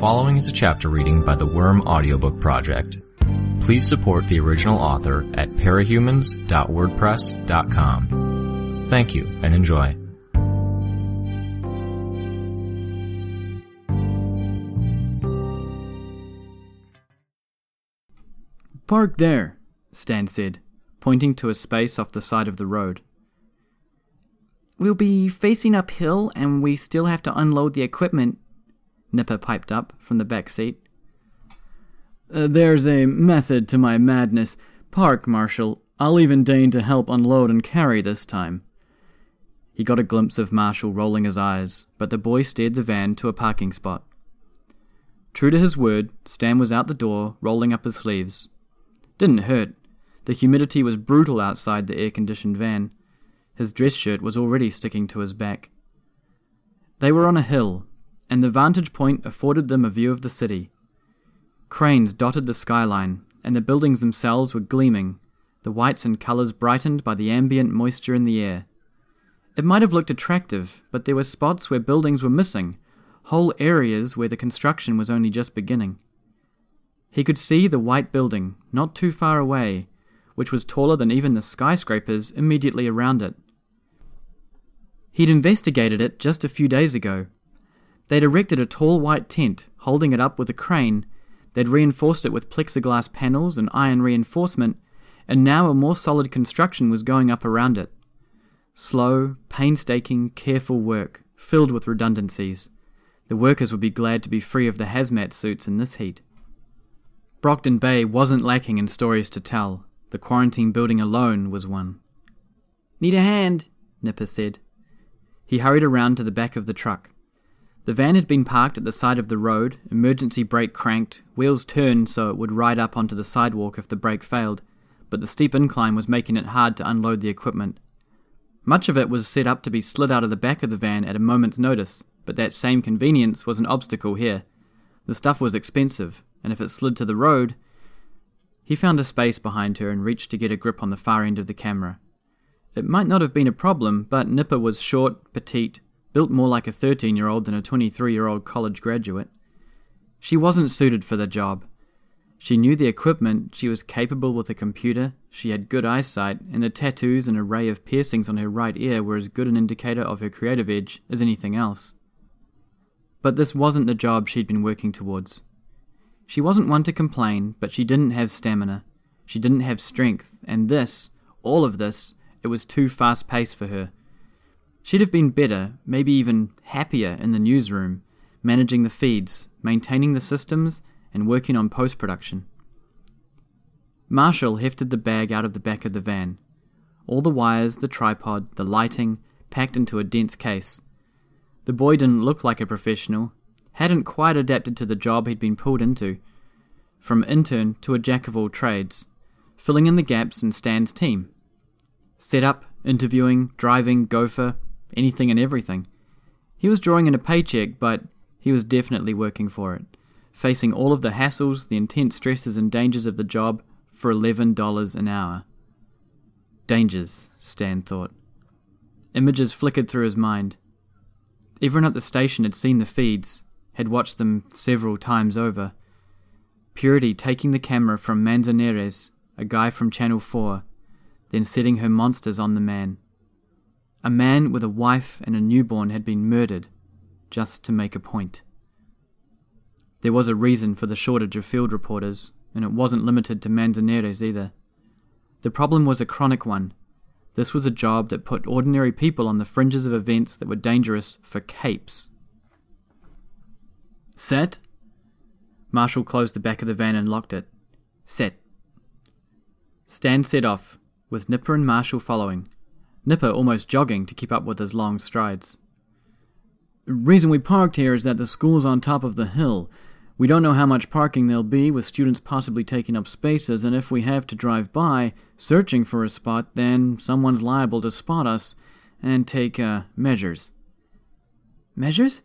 following is a chapter reading by the Worm Audiobook Project. Please support the original author at parahumans.wordpress.com. Thank you and enjoy. Park there, Stan said, pointing to a space off the side of the road. We'll be facing uphill and we still have to unload the equipment, Nipper piped up from the back seat. Uh, there's a method to my madness. Park, Marshall. I'll even deign to help unload and carry this time. He got a glimpse of Marshall rolling his eyes, but the boy steered the van to a parking spot. True to his word, Stan was out the door, rolling up his sleeves. Didn't hurt. The humidity was brutal outside the air conditioned van. His dress shirt was already sticking to his back. They were on a hill, and the vantage point afforded them a view of the city. Cranes dotted the skyline, and the buildings themselves were gleaming, the whites and colours brightened by the ambient moisture in the air. It might have looked attractive, but there were spots where buildings were missing, whole areas where the construction was only just beginning. He could see the white building, not too far away, which was taller than even the skyscrapers immediately around it. He'd investigated it just a few days ago. They'd erected a tall white tent, holding it up with a crane. They'd reinforced it with plexiglass panels and iron reinforcement, and now a more solid construction was going up around it. Slow, painstaking, careful work, filled with redundancies. The workers would be glad to be free of the hazmat suits in this heat. Brockton Bay wasn't lacking in stories to tell. The quarantine building alone was one. Need a hand, Nipper said. He hurried around to the back of the truck. The van had been parked at the side of the road, emergency brake cranked, wheels turned so it would ride up onto the sidewalk if the brake failed, but the steep incline was making it hard to unload the equipment. Much of it was set up to be slid out of the back of the van at a moment's notice, but that same convenience was an obstacle here. The stuff was expensive, and if it slid to the road. He found a space behind her and reached to get a grip on the far end of the camera. It might not have been a problem, but Nipper was short, petite, built more like a 13 year old than a 23 year old college graduate. She wasn't suited for the job. She knew the equipment, she was capable with a computer, she had good eyesight, and the tattoos and array of piercings on her right ear were as good an indicator of her creative edge as anything else. But this wasn't the job she'd been working towards. She wasn't one to complain, but she didn't have stamina. She didn't have strength, and this, all of this, it was too fast paced for her. She'd have been better, maybe even happier in the newsroom, managing the feeds, maintaining the systems, and working on post production. Marshall hefted the bag out of the back of the van. All the wires, the tripod, the lighting, packed into a dense case. The boy didn't look like a professional, hadn't quite adapted to the job he'd been pulled into, from intern to a jack of all trades, filling in the gaps in Stan's team. Set up, interviewing, driving, gopher, anything and everything. He was drawing in a paycheck, but he was definitely working for it, facing all of the hassles, the intense stresses and dangers of the job for $11 an hour. Dangers, Stan thought. Images flickered through his mind. Everyone at the station had seen the feeds, had watched them several times over. Purity taking the camera from Manzanares, a guy from Channel 4, then setting her monsters on the man. A man with a wife and a newborn had been murdered, just to make a point. There was a reason for the shortage of field reporters, and it wasn't limited to Manzanares either. The problem was a chronic one. This was a job that put ordinary people on the fringes of events that were dangerous for capes. Set? Marshall closed the back of the van and locked it. Set. Stan set off, with Nipper and Marshall following, Nipper almost jogging to keep up with his long strides. Reason we parked here is that the school's on top of the hill. We don't know how much parking there'll be, with students possibly taking up spaces, and if we have to drive by, searching for a spot, then someone's liable to spot us and take, uh, measures. Measures?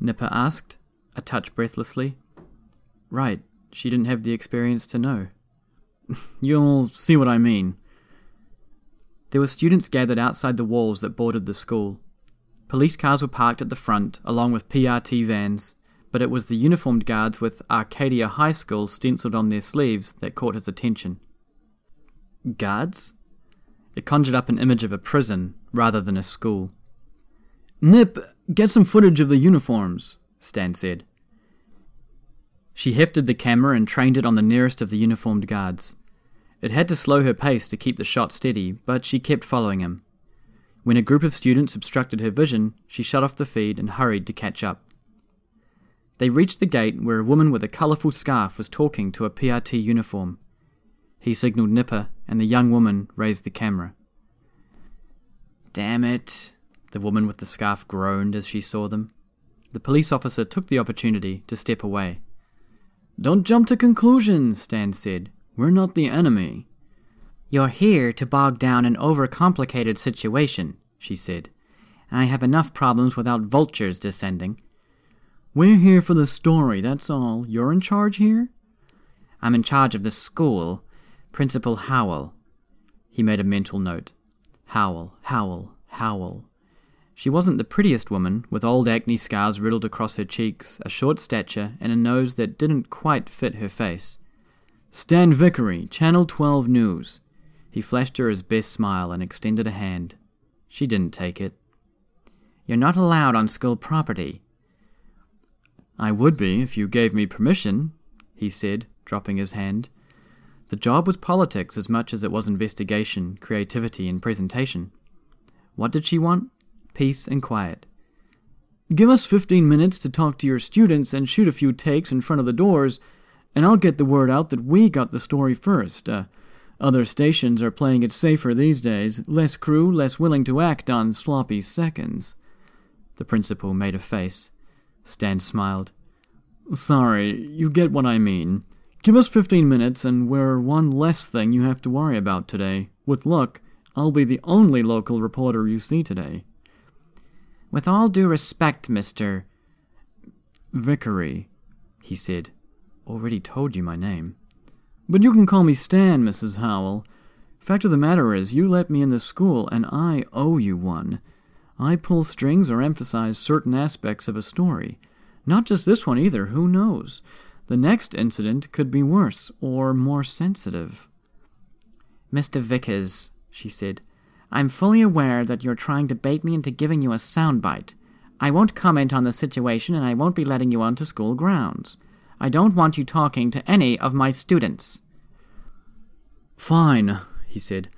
Nipper asked a touch breathlessly. Right, she didn't have the experience to know. You'll see what I mean. There were students gathered outside the walls that bordered the school. Police cars were parked at the front, along with PRT vans, but it was the uniformed guards with Arcadia High School stenciled on their sleeves that caught his attention. Guards? It conjured up an image of a prison rather than a school. Nip, get some footage of the uniforms, Stan said. She hefted the camera and trained it on the nearest of the uniformed guards. It had to slow her pace to keep the shot steady, but she kept following him. When a group of students obstructed her vision, she shut off the feed and hurried to catch up. They reached the gate where a woman with a colourful scarf was talking to a PRT uniform. He signalled Nipper, and the young woman raised the camera. Damn it, the woman with the scarf groaned as she saw them. The police officer took the opportunity to step away. Don't jump to conclusions, Stan said. We're not the enemy. You're here to bog down an overcomplicated situation, she said. I have enough problems without vultures descending. We're here for the story, that's all. You're in charge here? I'm in charge of the school. Principal Howell. He made a mental note. Howell, Howell, Howell. She wasn't the prettiest woman, with old acne scars riddled across her cheeks, a short stature, and a nose that didn't quite fit her face. Stan Vickery, Channel 12 News. He flashed her his best smile and extended a hand. She didn't take it. You're not allowed on school property. I would be if you gave me permission, he said, dropping his hand. The job was politics as much as it was investigation, creativity, and presentation. What did she want? Peace and quiet. Give us fifteen minutes to talk to your students and shoot a few takes in front of the doors, and I'll get the word out that we got the story first. Uh, other stations are playing it safer these days, less crew, less willing to act on sloppy seconds. The principal made a face. Stan smiled. Sorry, you get what I mean. Give us fifteen minutes, and we're one less thing you have to worry about today. With luck, I'll be the only local reporter you see today. With all due respect, Mr. Vickery, he said. Already told you my name. But you can call me Stan, Mrs. Howell. Fact of the matter is, you let me in the school, and I owe you one. I pull strings or emphasize certain aspects of a story. Not just this one either, who knows? The next incident could be worse or more sensitive. Mr. Vickers, she said, I'm fully aware that you're trying to bait me into giving you a soundbite. I won't comment on the situation and I won't be letting you onto school grounds. I don't want you talking to any of my students. Fine, he said.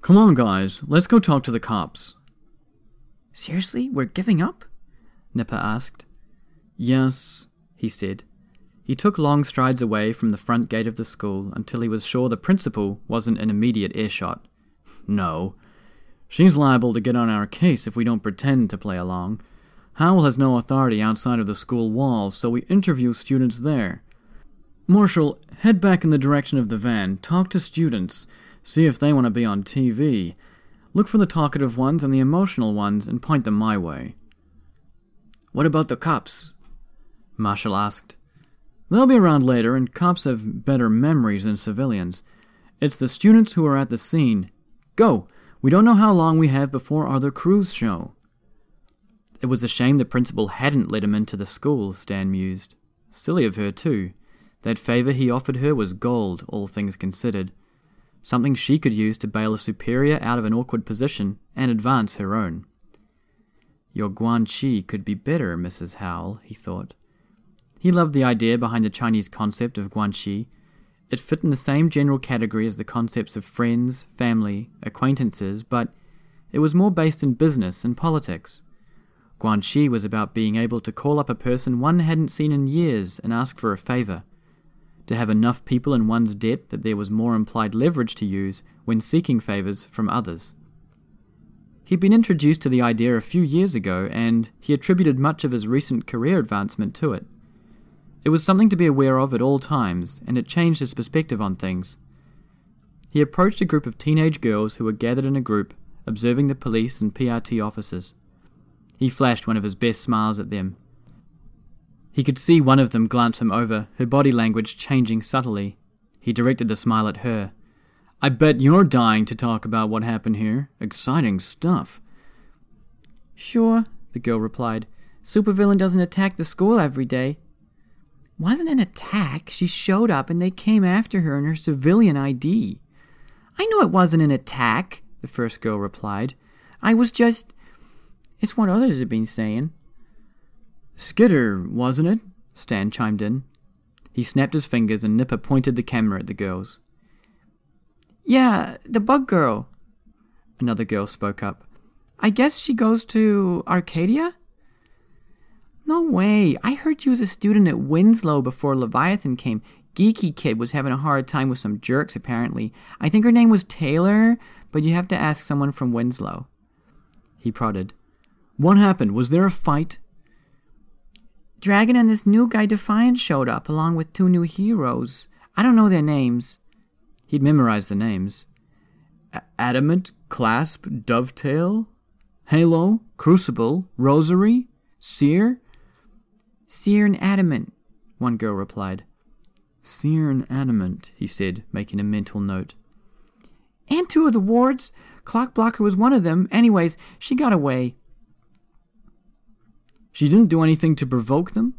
Come on, guys, let's go talk to the cops. Seriously, we're giving up? Nipper asked. Yes, he said. He took long strides away from the front gate of the school until he was sure the principal wasn't in immediate earshot. No. She's liable to get on our case if we don't pretend to play along. Howell has no authority outside of the school walls, so we interview students there. Marshall, head back in the direction of the van, talk to students, see if they want to be on TV. Look for the talkative ones and the emotional ones and point them my way. What about the cops? Marshall asked. They'll be around later, and cops have better memories than civilians. It's the students who are at the scene. Go! We don't know how long we have before other crews show. It was a shame the principal hadn't let him into the school, Stan mused. Silly of her, too. That favour he offered her was gold, all things considered something she could use to bail a superior out of an awkward position and advance her own. Your guanxi could be better, Mrs. Howell, he thought. He loved the idea behind the Chinese concept of guanxi. It fit in the same general category as the concepts of friends, family, acquaintances, but it was more based in business and politics. Guanxi was about being able to call up a person one hadn't seen in years and ask for a favor to have enough people in one's debt that there was more implied leverage to use when seeking favors from others. He'd been introduced to the idea a few years ago, and he attributed much of his recent career advancement to it. It was something to be aware of at all times, and it changed his perspective on things. He approached a group of teenage girls who were gathered in a group, observing the police and PRT officers. He flashed one of his best smiles at them, he could see one of them glance him over, her body language changing subtly. He directed the smile at her. I bet you're dying to talk about what happened here. Exciting stuff. Sure, the girl replied. Supervillain doesn't attack the school every day. Wasn't an attack. She showed up and they came after her in her civilian ID. I know it wasn't an attack, the first girl replied. I was just. It's what others have been saying. Skitter, wasn't it? Stan chimed in. He snapped his fingers and Nipper pointed the camera at the girls. Yeah, the bug girl. Another girl spoke up. I guess she goes to Arcadia? No way. I heard she was a student at Winslow before Leviathan came. Geeky kid was having a hard time with some jerks, apparently. I think her name was Taylor, but you have to ask someone from Winslow. He prodded. What happened? Was there a fight? Dragon and this new guy Defiant showed up, along with two new heroes. I don't know their names. He'd memorized the names. A- Adamant, Clasp, Dovetail, Halo, Crucible, Rosary, Sere? Sere and Adamant, one girl replied. Sere and Adamant, he said, making a mental note. And two of the wards. Clockblocker was one of them. Anyways, she got away. She didn't do anything to provoke them?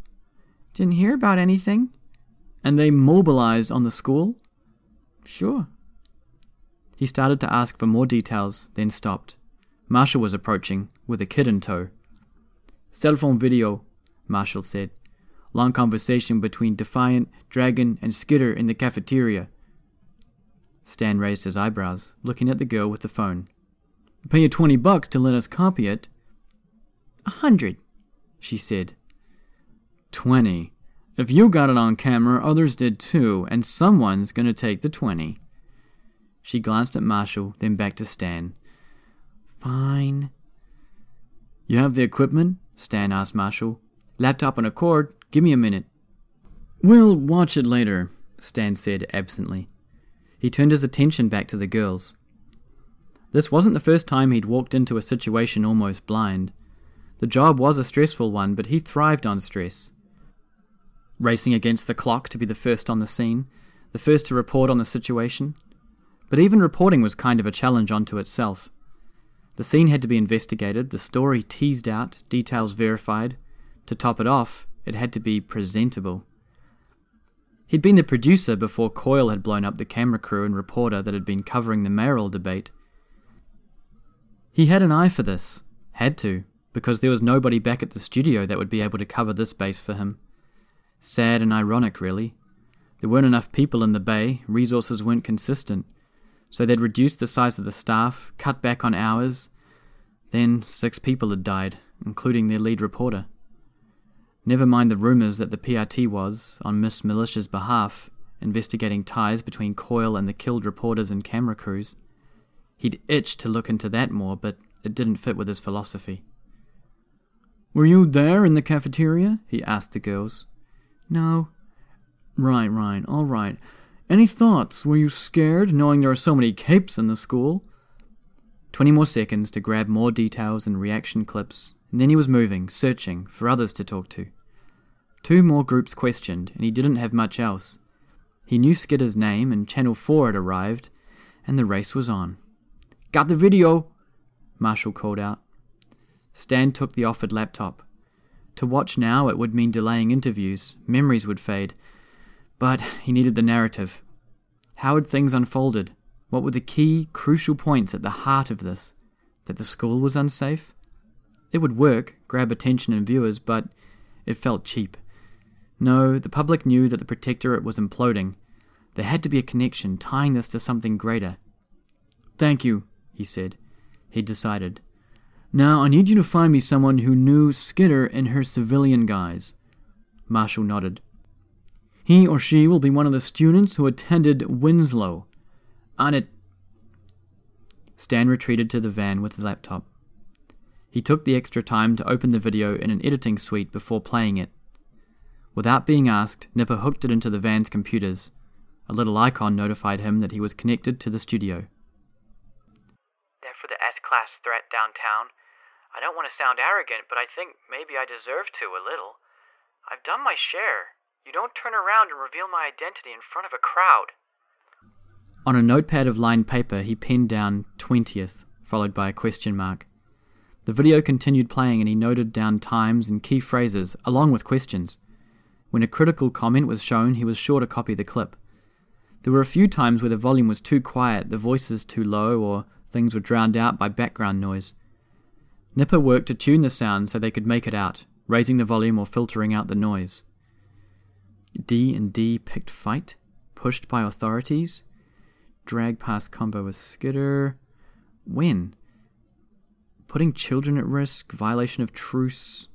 Didn't hear about anything. And they mobilized on the school? Sure. He started to ask for more details, then stopped. Marshall was approaching, with a kid in tow. Cell phone video, Marshall said. Long conversation between Defiant, Dragon, and Skitter in the cafeteria. Stan raised his eyebrows, looking at the girl with the phone. Pay you twenty bucks to let us copy it. A hundred, she said. Twenty. If you got it on camera, others did too, and someone's to take the twenty. She glanced at Marshall, then back to Stan. Fine. You have the equipment? Stan asked Marshall. Laptop and a cord. Give me a minute. We'll watch it later, Stan said absently. He turned his attention back to the girls. This wasn't the first time he'd walked into a situation almost blind. The job was a stressful one, but he thrived on stress. Racing against the clock to be the first on the scene, the first to report on the situation. But even reporting was kind of a challenge unto itself. The scene had to be investigated, the story teased out, details verified. To top it off, it had to be presentable. He'd been the producer before Coil had blown up the camera crew and reporter that had been covering the mayoral debate. He had an eye for this, had to, because there was nobody back at the studio that would be able to cover this base for him. Sad and ironic, really. There weren't enough people in the bay, resources weren't consistent, so they'd reduced the size of the staff, cut back on hours. Then six people had died, including their lead reporter. Never mind the rumours that the PRT was, on Miss Militia's behalf, investigating ties between Coil and the killed reporters and camera crews. He'd itched to look into that more, but it didn't fit with his philosophy. Were you there in the cafeteria? he asked the girls. No. Right, right, all right. Any thoughts? Were you scared, knowing there are so many capes in the school? Twenty more seconds to grab more details and reaction clips, and then he was moving, searching, for others to talk to. Two more groups questioned, and he didn't have much else. He knew Skitter's name, and Channel 4 had arrived, and the race was on. Got the video, Marshall called out. Stan took the offered laptop. To watch now, it would mean delaying interviews, memories would fade. But he needed the narrative. How had things unfolded? What were the key, crucial points at the heart of this? That the school was unsafe? It would work, grab attention and viewers, but it felt cheap. No, the public knew that the Protectorate was imploding. There had to be a connection tying this to something greater. Thank you, he said. He'd decided. Now I need you to find me someone who knew Skitter in her civilian guise. Marshall nodded. He or she will be one of the students who attended Winslow. On it. Stan retreated to the van with the laptop. He took the extra time to open the video in an editing suite before playing it. Without being asked, Nipper hooked it into the van's computers. A little icon notified him that he was connected to the studio. That for the S class threat downtown. I don't want to sound arrogant, but I think maybe I deserve to a little. I've done my share. You don't turn around and reveal my identity in front of a crowd. On a notepad of lined paper, he penned down 20th, followed by a question mark. The video continued playing and he noted down times and key phrases, along with questions. When a critical comment was shown, he was sure to copy the clip. There were a few times where the volume was too quiet, the voices too low, or things were drowned out by background noise. Nipper worked to tune the sound so they could make it out, raising the volume or filtering out the noise. D and D picked fight, pushed by authorities, drag past combo with Skitter. When? Putting children at risk, violation of truce.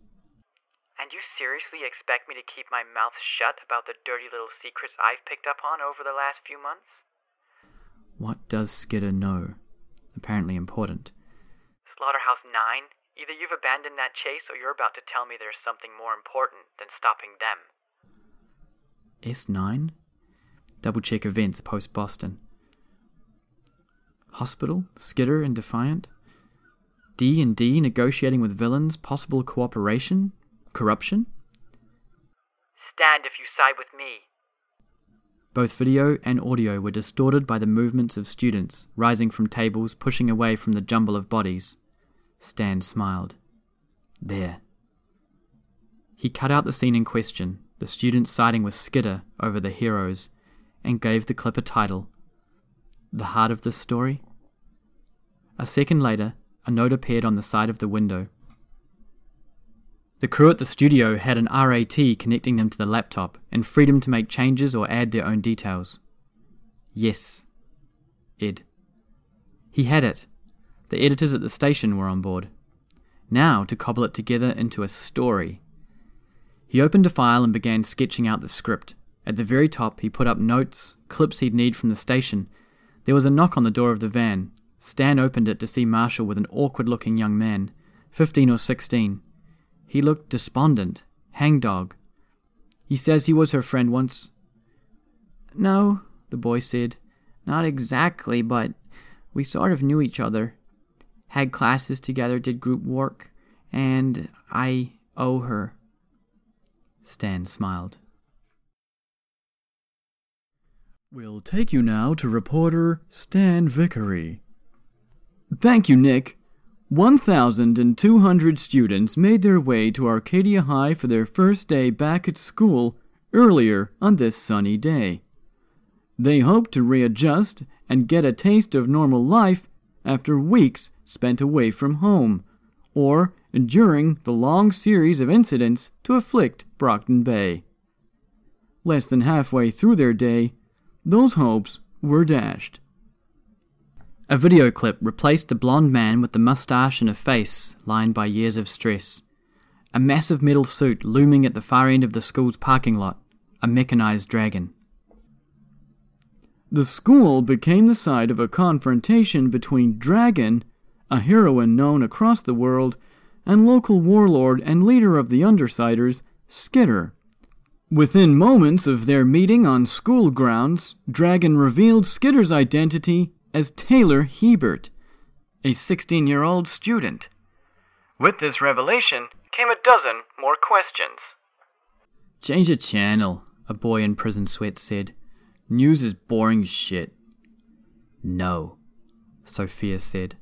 And you seriously expect me to keep my mouth shut about the dirty little secrets I've picked up on over the last few months? What does Skitter know? Apparently important. Slaughterhouse 9, either you've abandoned that chase or you're about to tell me there's something more important than stopping them. S9? Double check events post Boston. Hospital? Skitter and Defiant? D and D negotiating with villains, possible cooperation, corruption? Stand if you side with me. Both video and audio were distorted by the movements of students, rising from tables, pushing away from the jumble of bodies. Stan smiled. There. He cut out the scene in question, the students siding with Skitter over the heroes, and gave the clip a title The Heart of the Story. A second later, a note appeared on the side of the window. The crew at the studio had an RAT connecting them to the laptop and freedom to make changes or add their own details. Yes. Ed. He had it. The editors at the station were on board. Now to cobble it together into a story. He opened a file and began sketching out the script. At the very top, he put up notes, clips he'd need from the station. There was a knock on the door of the van. Stan opened it to see Marshall with an awkward looking young man, fifteen or sixteen. He looked despondent, hangdog. He says he was her friend once. No, the boy said. Not exactly, but we sort of knew each other. Had classes together, did group work, and I owe her. Stan smiled. We'll take you now to reporter Stan Vickery. Thank you, Nick. 1,200 students made their way to Arcadia High for their first day back at school earlier on this sunny day. They hope to readjust and get a taste of normal life after weeks spent away from home, or enduring the long series of incidents to afflict Brockton Bay. Less than halfway through their day, those hopes were dashed. A video clip replaced the blond man with the mustache and a face lined by years of stress. A massive metal suit looming at the far end of the school's parking lot, a mechanized dragon. The school became the site of a confrontation between Dragon, a heroine known across the world, and local warlord and leader of the Undersiders, Skitter. Within moments of their meeting on school grounds, Dragon revealed Skitter's identity as Taylor Hebert, a 16 year old student. With this revelation came a dozen more questions. Change the channel, a boy in prison sweat said. News is boring shit. No, Sophia said.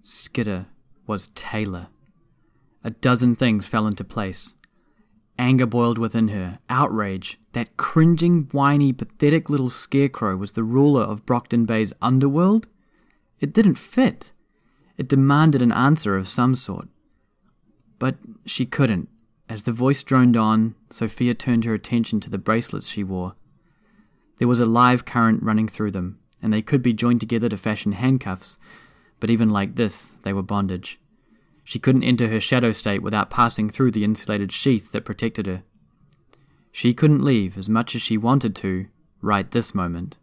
Skitter was Taylor. A dozen things fell into place. Anger boiled within her, outrage. That cringing, whiny, pathetic little scarecrow was the ruler of Brockton Bay's underworld? It didn't fit. It demanded an answer of some sort. But she couldn't. As the voice droned on, Sophia turned her attention to the bracelets she wore. There was a live current running through them, and they could be joined together to fashion handcuffs, but even like this, they were bondage. She couldn't enter her shadow state without passing through the insulated sheath that protected her. She couldn't leave as much as she wanted to right this moment.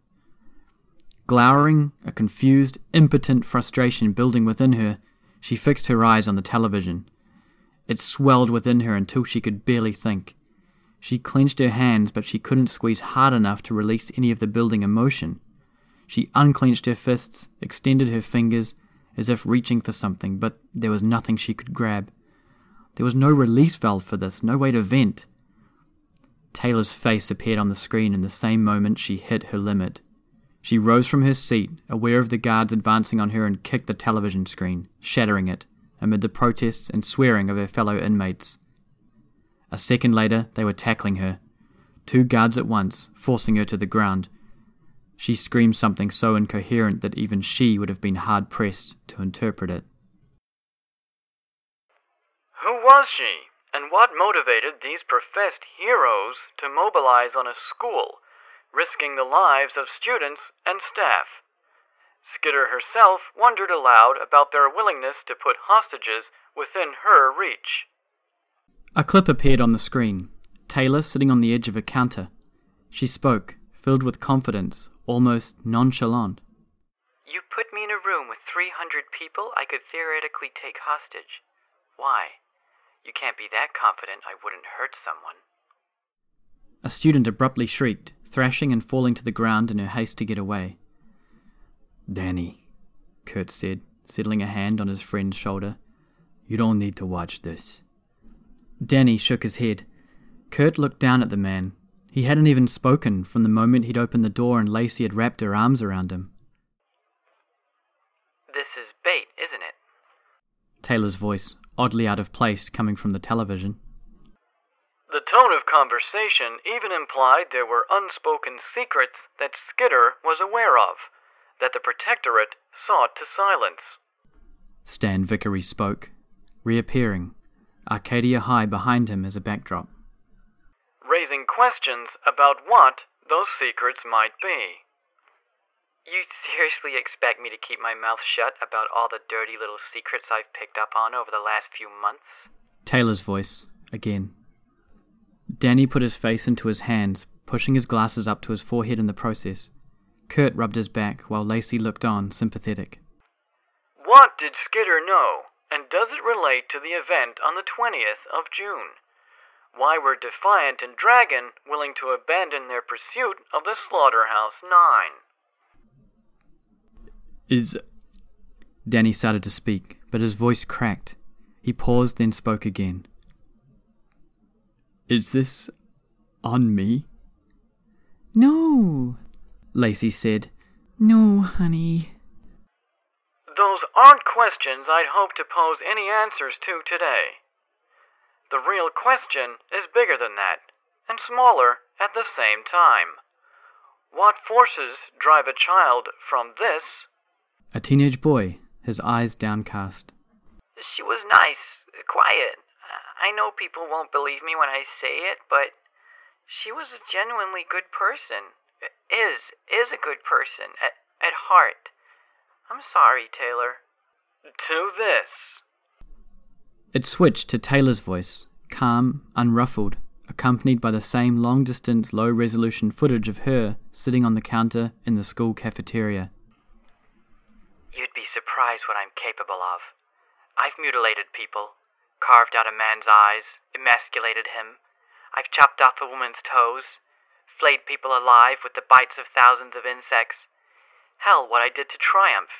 Glowering, a confused, impotent frustration building within her, she fixed her eyes on the television. It swelled within her until she could barely think. She clenched her hands, but she couldn't squeeze hard enough to release any of the building emotion. She unclenched her fists, extended her fingers, as if reaching for something, but there was nothing she could grab. There was no release valve for this, no way to vent. Taylor's face appeared on the screen in the same moment she hit her limit. She rose from her seat, aware of the guards advancing on her, and kicked the television screen, shattering it, amid the protests and swearing of her fellow inmates. A second later, they were tackling her. Two guards at once, forcing her to the ground. She screamed something so incoherent that even she would have been hard pressed to interpret it. Who was she? And what motivated these professed heroes to mobilize on a school, risking the lives of students and staff? Skitter herself wondered aloud about their willingness to put hostages within her reach. A clip appeared on the screen. Taylor sitting on the edge of a counter. She spoke, filled with confidence, almost nonchalant. You put me in a room with 300 people I could theoretically take hostage. Why? You can't be that confident I wouldn't hurt someone. A student abruptly shrieked, thrashing and falling to the ground in her haste to get away. Danny, Kurt said, settling a hand on his friend's shoulder. You don't need to watch this. Danny shook his head. Kurt looked down at the man. He hadn't even spoken from the moment he'd opened the door and Lacey had wrapped her arms around him. This is bait, isn't it? Taylor's voice, oddly out of place, coming from the television. The tone of conversation even implied there were unspoken secrets that Skitter was aware of, that the Protectorate sought to silence. Stan Vickery spoke, reappearing, Arcadia High behind him as a backdrop. Raising questions about what those secrets might be. You seriously expect me to keep my mouth shut about all the dirty little secrets I've picked up on over the last few months? Taylor's voice, again. Danny put his face into his hands, pushing his glasses up to his forehead in the process. Kurt rubbed his back while Lacey looked on, sympathetic. What did Skitter know, and does it relate to the event on the 20th of June? Why were Defiant and Dragon willing to abandon their pursuit of the Slaughterhouse Nine? Is. Danny started to speak, but his voice cracked. He paused, then spoke again. Is this on me? No, Lacey said. No, honey. Those aren't questions I'd hope to pose any answers to today. The real question is bigger than that, and smaller at the same time. What forces drive a child from this? A teenage boy, his eyes downcast. She was nice, quiet. Uh, I know people won't believe me when I say it, but she was a genuinely good person. Is, is a good person, at, at heart. I'm sorry, Taylor. To this. It switched to Taylor's voice, calm, unruffled, accompanied by the same long distance, low resolution footage of her sitting on the counter in the school cafeteria. You'd be surprised what I'm capable of. I've mutilated people, carved out a man's eyes, emasculated him. I've chopped off a woman's toes, flayed people alive with the bites of thousands of insects. Hell, what I did to Triumph.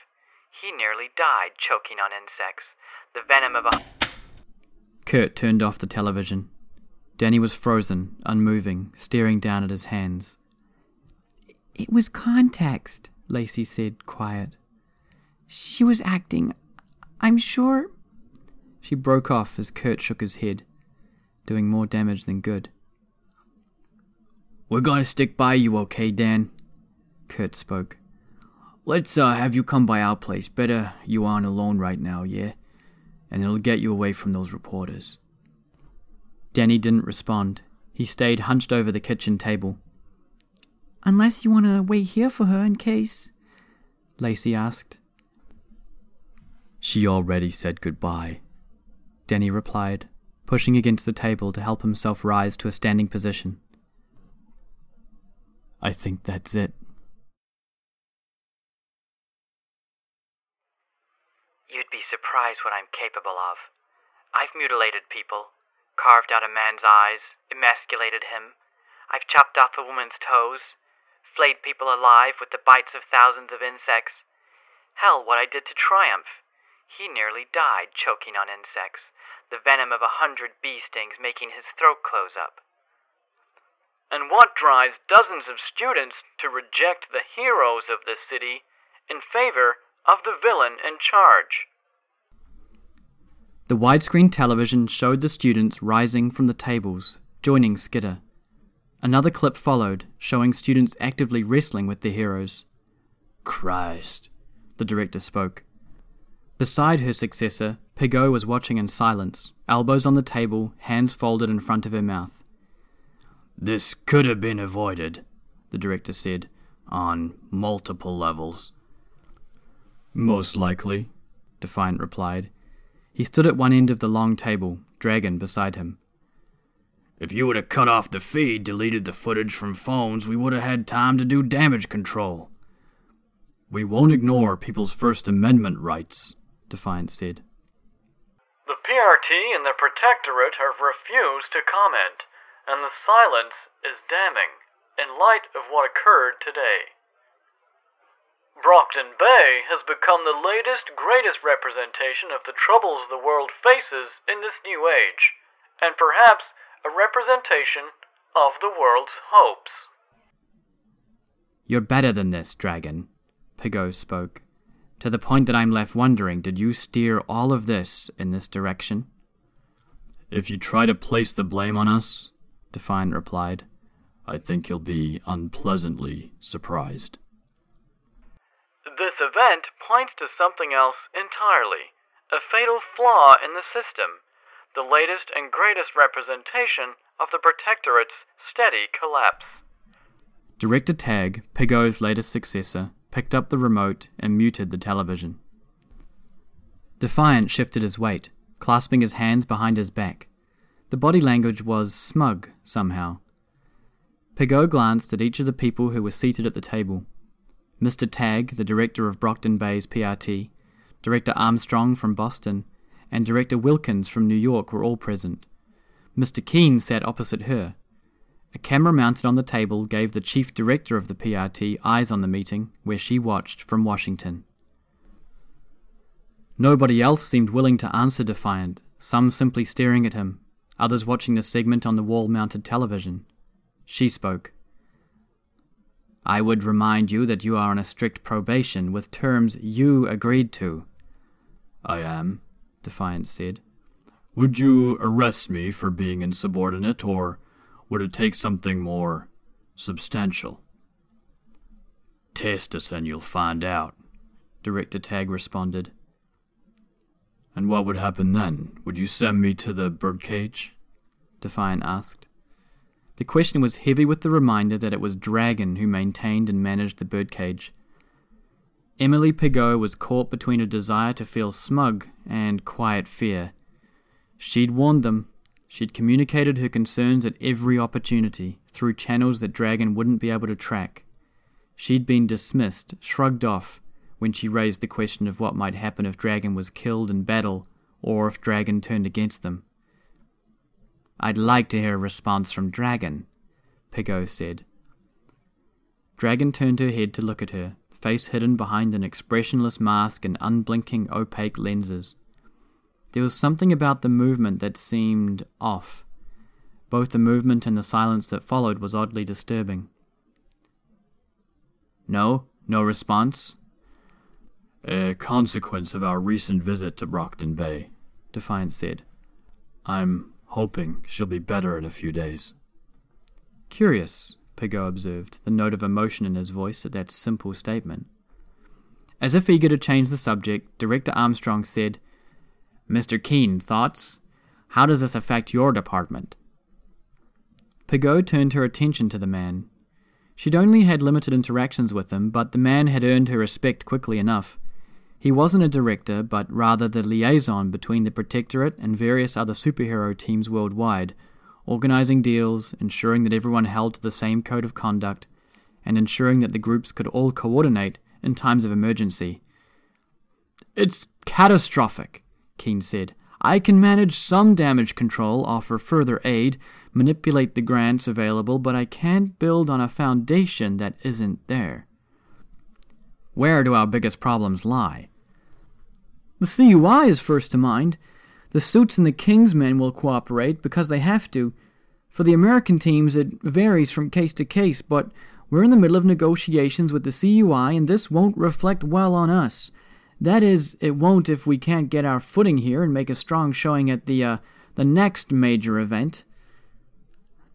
He nearly died choking on insects. The venom of a. Kurt turned off the television. Danny was frozen, unmoving, staring down at his hands. It was context, Lacey said, quiet. She was acting. I'm sure. She broke off as Kurt shook his head, doing more damage than good. We're gonna stick by you, okay, Dan? Kurt spoke. Let's uh, have you come by our place. Better you aren't alone right now, yeah? And it'll get you away from those reporters. Danny didn't respond. He stayed hunched over the kitchen table. Unless you want to wait here for her in case. Lacey asked. She already said goodbye, Denny replied, pushing against the table to help himself rise to a standing position. I think that's it. You'd be surprised what I'm capable of. I've mutilated people, carved out a man's eyes, emasculated him. I've chopped off a woman's toes, flayed people alive with the bites of thousands of insects. Hell, what I did to Triumph. He nearly died choking on insects, the venom of a hundred bee stings making his throat close up. And what drives dozens of students to reject the heroes of this city in favor of the villain in charge? The widescreen television showed the students rising from the tables, joining Skitter. Another clip followed, showing students actively wrestling with their heroes. Christ, the director spoke. Beside her successor, Piggot was watching in silence, elbows on the table, hands folded in front of her mouth. This could have been avoided, the director said, on multiple levels. Most likely, Defiant replied. He stood at one end of the long table, Dragon beside him. If you would have cut off the feed, deleted the footage from phones, we would have had time to do damage control. We won't ignore people's First Amendment rights, Defiant said. The PRT and the Protectorate have refused to comment, and the silence is damning in light of what occurred today. Brockton Bay has become the latest, greatest representation of the troubles the world faces in this new age, and perhaps a representation of the world's hopes. You're better than this, Dragon, Piggot spoke, to the point that I'm left wondering did you steer all of this in this direction? If you try to place the blame on us, Defiant replied, I think you'll be unpleasantly surprised. This event points to something else entirely a fatal flaw in the system, the latest and greatest representation of the Protectorate's steady collapse. Director Tagg, Piggot's latest successor, picked up the remote and muted the television. Defiant shifted his weight, clasping his hands behind his back. The body language was smug, somehow. Piggot glanced at each of the people who were seated at the table. Mr. Tagg, the director of Brockton Bay's PRT, Director Armstrong from Boston, and Director Wilkins from New York were all present. Mr. Keene sat opposite her. A camera mounted on the table gave the chief director of the PRT eyes on the meeting, where she watched from Washington. Nobody else seemed willing to answer Defiant, some simply staring at him, others watching the segment on the wall mounted television. She spoke. I would remind you that you are on a strict probation with terms you agreed to. I am, Defiant said. Would you arrest me for being insubordinate, or would it take something more substantial? Test us and you'll find out, Director Tagg responded. And what would happen then? Would you send me to the birdcage? Defiant asked. The question was heavy with the reminder that it was Dragon who maintained and managed the birdcage. Emily Piggot was caught between a desire to feel smug and quiet fear. She'd warned them. She'd communicated her concerns at every opportunity, through channels that Dragon wouldn't be able to track. She'd been dismissed, shrugged off, when she raised the question of what might happen if Dragon was killed in battle, or if Dragon turned against them. I'd like to hear a response from Dragon, Piggot said. Dragon turned her head to look at her, face hidden behind an expressionless mask and unblinking opaque lenses. There was something about the movement that seemed off. Both the movement and the silence that followed was oddly disturbing. No, no response. A consequence of our recent visit to Brockton Bay, Defiant said. I'm hoping she'll be better in a few days. Curious, Piggot observed, the note of emotion in his voice at that simple statement. As if eager to change the subject, Director Armstrong said, Mr. Keene, thoughts? How does this affect your department? Piggot turned her attention to the man. She'd only had limited interactions with him, but the man had earned her respect quickly enough. He wasn't a director, but rather the liaison between the Protectorate and various other superhero teams worldwide, organizing deals, ensuring that everyone held to the same code of conduct, and ensuring that the groups could all coordinate in times of emergency. It's catastrophic, Keene said. I can manage some damage control, offer further aid, manipulate the grants available, but I can't build on a foundation that isn't there. Where do our biggest problems lie? The CUI is first to mind. The suits and the King's men will cooperate because they have to. For the American teams, it varies from case to case, but we're in the middle of negotiations with the CUI, and this won't reflect well on us. That is, it won't if we can't get our footing here and make a strong showing at the, uh, the next major event.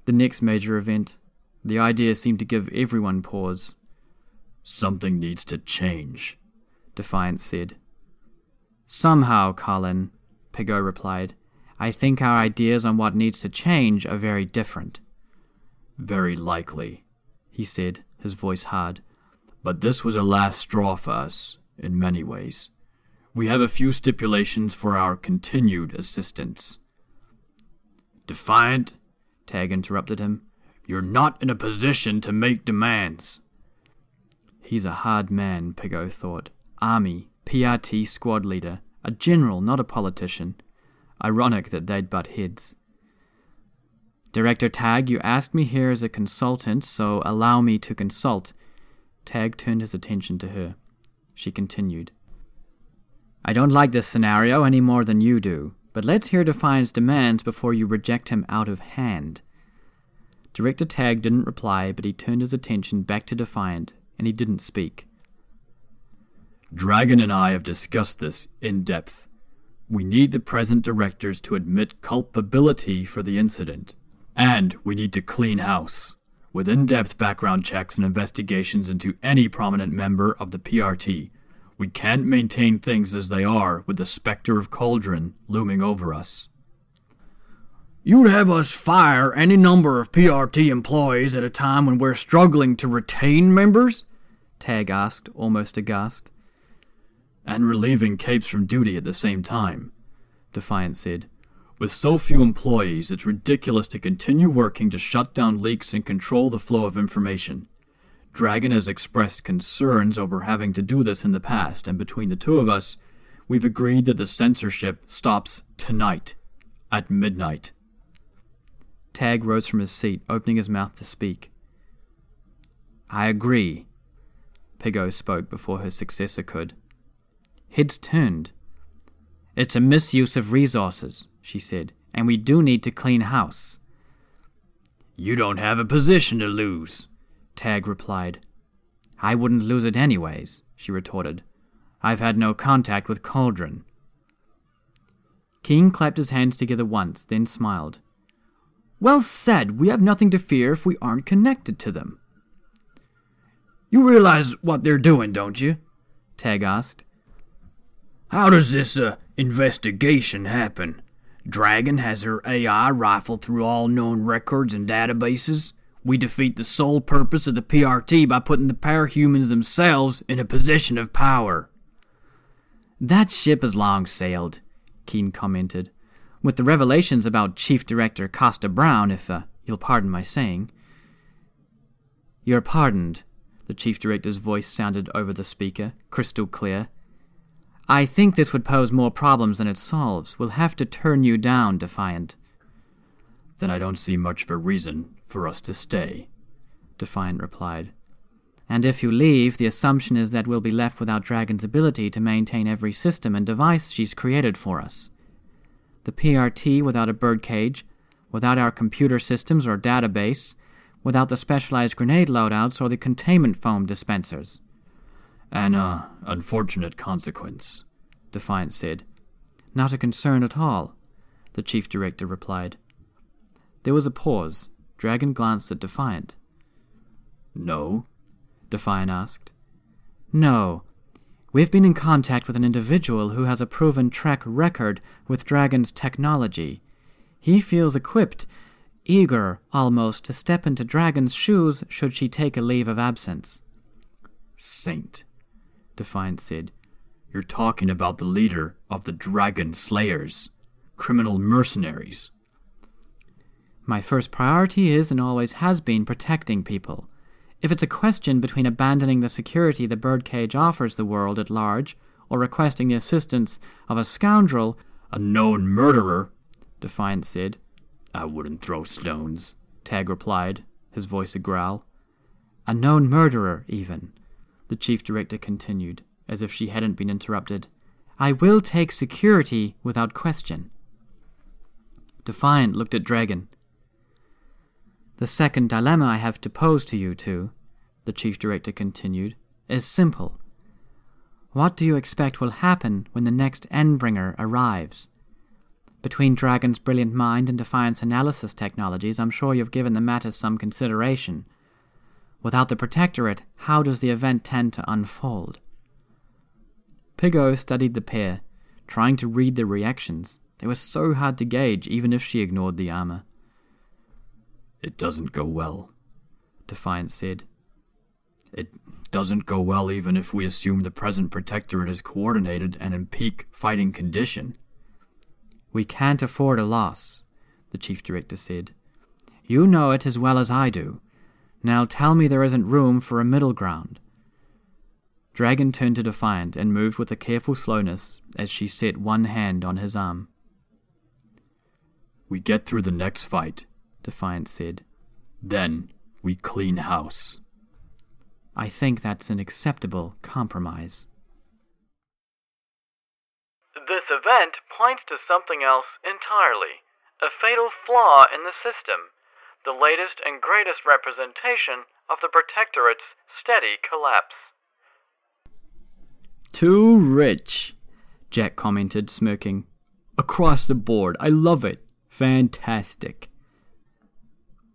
The next major event. The idea seemed to give everyone pause. Something needs to change, Defiant said. Somehow, Colin, Piggot replied. I think our ideas on what needs to change are very different. Very likely, he said, his voice hard. But this was a last straw for us, in many ways. We have a few stipulations for our continued assistance. Defiant, Tagg interrupted him. You're not in a position to make demands. He's a hard man, Piggot thought. Army, PRT squad leader, a general, not a politician. Ironic that they'd butt heads. Director Tagg, you asked me here as a consultant, so allow me to consult. Tagg turned his attention to her. She continued. I don't like this scenario any more than you do, but let's hear Defiant's demands before you reject him out of hand. Director Tagg didn't reply, but he turned his attention back to Defiant, and he didn't speak. Dragon and I have discussed this in depth. We need the present directors to admit culpability for the incident. And we need to clean house, with in depth background checks and investigations into any prominent member of the PRT. We can't maintain things as they are with the specter of Cauldron looming over us. You'd have us fire any number of PRT employees at a time when we're struggling to retain members? Tagg asked, almost aghast. And relieving capes from duty at the same time, Defiant said. With so few employees, it's ridiculous to continue working to shut down leaks and control the flow of information. Dragon has expressed concerns over having to do this in the past, and between the two of us, we've agreed that the censorship stops tonight, at midnight. Tagg rose from his seat, opening his mouth to speak. I agree, Piggot spoke before her successor could. Heads turned. It's a misuse of resources, she said, and we do need to clean house. You don't have a position to lose, Tagg replied. I wouldn't lose it anyways, she retorted. I've had no contact with Cauldron. King clapped his hands together once, then smiled. Well said, we have nothing to fear if we aren't connected to them. You realize what they're doing, don't you? Tagg asked. How does this uh, investigation happen? Dragon has her AI rifle through all known records and databases. We defeat the sole purpose of the PRT by putting the parahumans themselves in a position of power. That ship has long sailed, Keen commented. With the revelations about Chief Director Costa Brown, if uh, you'll pardon my saying. You're pardoned, the Chief Director's voice sounded over the speaker, crystal clear. I think this would pose more problems than it solves. We'll have to turn you down, Defiant. Then I don't see much of a reason for us to stay, Defiant replied. And if you leave, the assumption is that we'll be left without Dragon's ability to maintain every system and device she's created for us. The PRT without a birdcage, without our computer systems or database, without the specialized grenade loadouts or the containment foam dispensers. An, uh, unfortunate consequence, Defiant said. Not a concern at all, the Chief Director replied. There was a pause. Dragon glanced at Defiant. No? Defiant asked. No. We've been in contact with an individual who has a proven track record with Dragon's technology. He feels equipped, eager, almost, to step into Dragon's shoes should she take a leave of absence. Saint, Defiant said. You're talking about the leader of the Dragon Slayers, criminal mercenaries. My first priority is and always has been protecting people. If it's a question between abandoning the security the birdcage offers the world at large or requesting the assistance of a scoundrel, a known murderer, Defiant said. I wouldn't throw stones, Tagg replied, his voice a growl. A known murderer, even, the chief director continued, as if she hadn't been interrupted. I will take security without question. Defiant looked at Dragon. The second dilemma I have to pose to you two, the chief director continued, is simple. What do you expect will happen when the next Endbringer arrives? Between Dragon's brilliant mind and Defiant's analysis technologies, I'm sure you've given the matter some consideration. Without the Protectorate, how does the event tend to unfold? Piggot studied the pair, trying to read their reactions. They were so hard to gauge, even if she ignored the armor. It doesn't go well, Defiant said. It doesn't go well even if we assume the present Protectorate is coordinated and in peak fighting condition. We can't afford a loss, the Chief Director said. You know it as well as I do. Now tell me there isn't room for a middle ground. Dragon turned to Defiant and moved with a careful slowness as she set one hand on his arm. We get through the next fight, Defiant said. Then we clean house. I think that's an acceptable compromise. This event points to something else entirely a fatal flaw in the system, the latest and greatest representation of the Protectorate's steady collapse. Too rich, Jack commented, smirking. Across the board. I love it. Fantastic.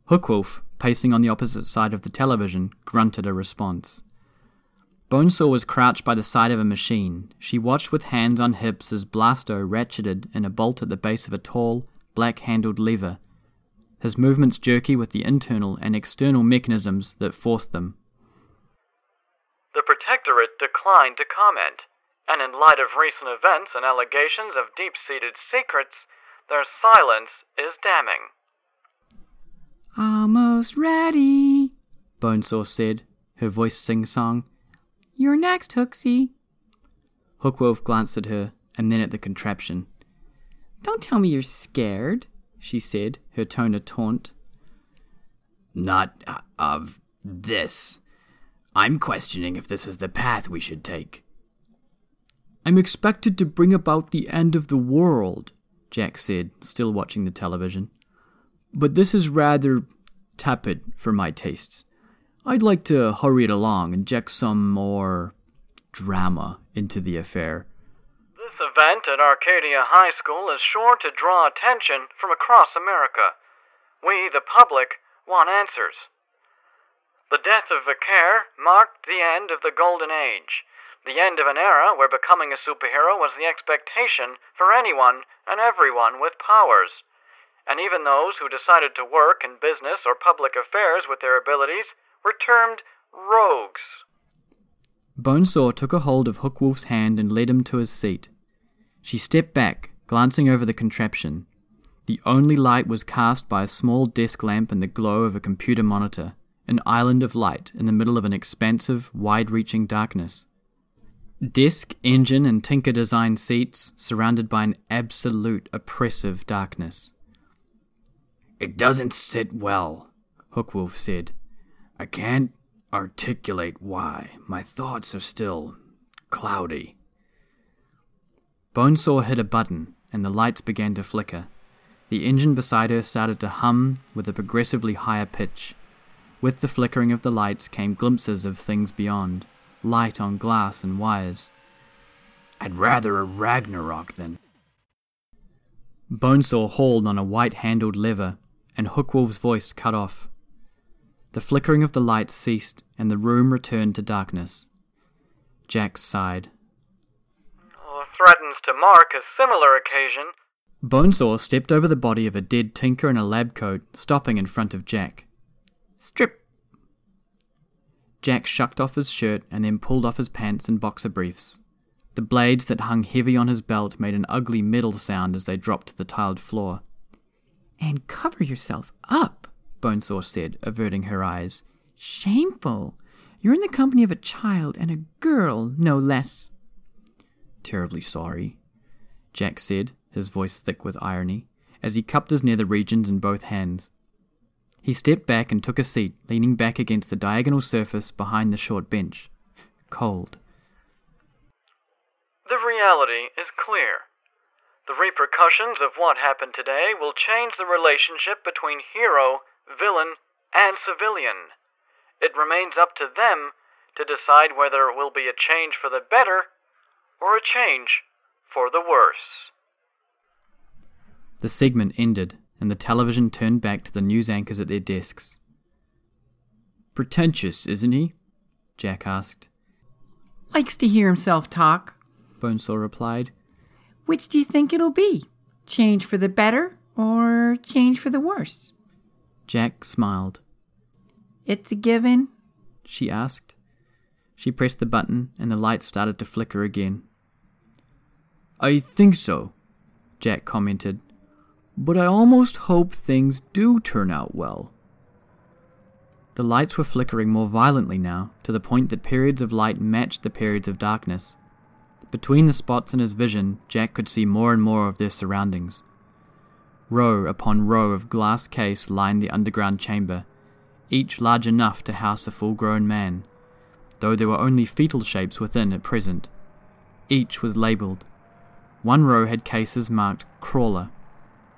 Hookwolf, pacing on the opposite side of the television, grunted a response. Bonesaw was crouched by the side of a machine. She watched with hands on hips as Blasto ratcheted in a bolt at the base of a tall, black handled lever, his movements jerky with the internal and external mechanisms that forced them. The Protectorate declined to comment, and in light of recent events and allegations of deep seated secrets, their silence is damning. Almost ready, Bonesaw said, her voice sing song. You're next, Hooksy. Hookwolf glanced at her and then at the contraption. Don't tell me you're scared, she said, her tone a taunt. Not uh, of this. I'm questioning if this is the path we should take. I'm expected to bring about the end of the world, Jack said, still watching the television. But this is rather tepid for my tastes. I'd like to hurry it along, inject some more drama into the affair. This event at Arcadia High School is sure to draw attention from across America. We, the public, want answers. The death of Vikare marked the end of the Golden Age, the end of an era where becoming a superhero was the expectation for anyone and everyone with powers. And even those who decided to work in business or public affairs with their abilities were termed rogues. Bonesaw took a hold of Hookwolf's hand and led him to his seat. She stepped back, glancing over the contraption. The only light was cast by a small desk lamp and the glow of a computer monitor, an island of light in the middle of an expansive, wide reaching darkness. Desk, engine, and tinker design seats surrounded by an absolute oppressive darkness. It doesn't sit well, Hookwolf said. I can't articulate why. My thoughts are still cloudy. Bonesaw hit a button, and the lights began to flicker. The engine beside her started to hum with a progressively higher pitch. With the flickering of the lights came glimpses of things beyond, light on glass and wires. I'd rather a Ragnarok than. Bonesaw hauled on a white handled lever, and Hookwolf's voice cut off. The flickering of the lights ceased, and the room returned to darkness. Jack sighed. Oh, threatens to mark a similar occasion. Bonesaw stepped over the body of a dead tinker in a lab coat, stopping in front of Jack. Strip! Jack shucked off his shirt and then pulled off his pants and boxer briefs. The blades that hung heavy on his belt made an ugly metal sound as they dropped to the tiled floor. And cover yourself up, Bonesaw said, averting her eyes. Shameful! You're in the company of a child and a girl, no less. Terribly sorry, Jack said, his voice thick with irony, as he cupped his nether regions in both hands. He stepped back and took a seat, leaning back against the diagonal surface behind the short bench. Cold. The reality is clear. The repercussions of what happened today will change the relationship between hero villain, and civilian. It remains up to them to decide whether it will be a change for the better or a change for the worse. The segment ended, and the television turned back to the news anchors at their desks. Pretentious, isn't he? Jack asked. Likes to hear himself talk. Bonesaw replied. Which do you think it'll be? Change for the better or change for the worse? Jack smiled. It's a given. She asked. She pressed the button, and the light started to flicker again. I think so, Jack commented. But I almost hope things do turn out well. The lights were flickering more violently now, to the point that periods of light matched the periods of darkness. Between the spots in his vision, Jack could see more and more of their surroundings. Row upon row of glass case lined the underground chamber, each large enough to house a full grown man, though there were only fetal shapes within at present. Each was labelled. One row had cases marked crawler,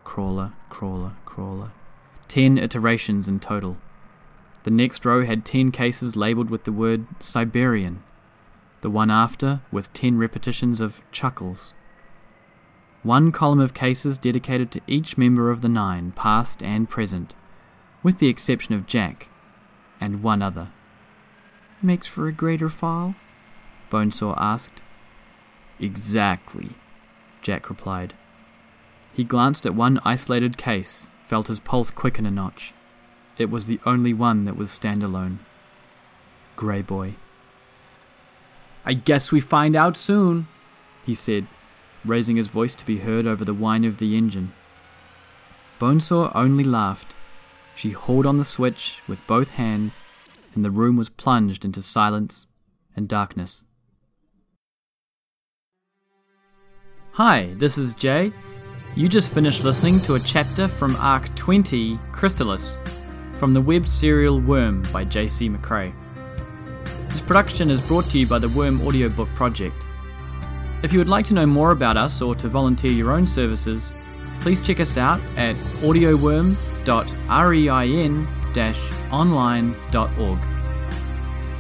crawler, crawler, crawler. Ten iterations in total. The next row had ten cases labelled with the word Siberian. The one after with ten repetitions of chuckles. One column of cases dedicated to each member of the nine, past and present, with the exception of Jack, and one other. Makes for a greater fall? Bonesaw asked. Exactly, Jack replied. He glanced at one isolated case, felt his pulse quicken a notch. It was the only one that was standalone. Gray Boy. I guess we find out soon, he said, raising his voice to be heard over the whine of the engine. Bonesaw only laughed. She hauled on the switch with both hands, and the room was plunged into silence and darkness. Hi, this is Jay. You just finished listening to a chapter from Arc 20, Chrysalis, from the web serial Worm by J.C. McCrae. This production is brought to you by the Worm Audiobook Project. If you would like to know more about us or to volunteer your own services, please check us out at audioworm.rein-online.org.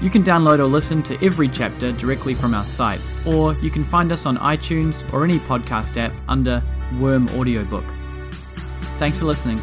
You can download or listen to every chapter directly from our site, or you can find us on iTunes or any podcast app under Worm Audiobook. Thanks for listening.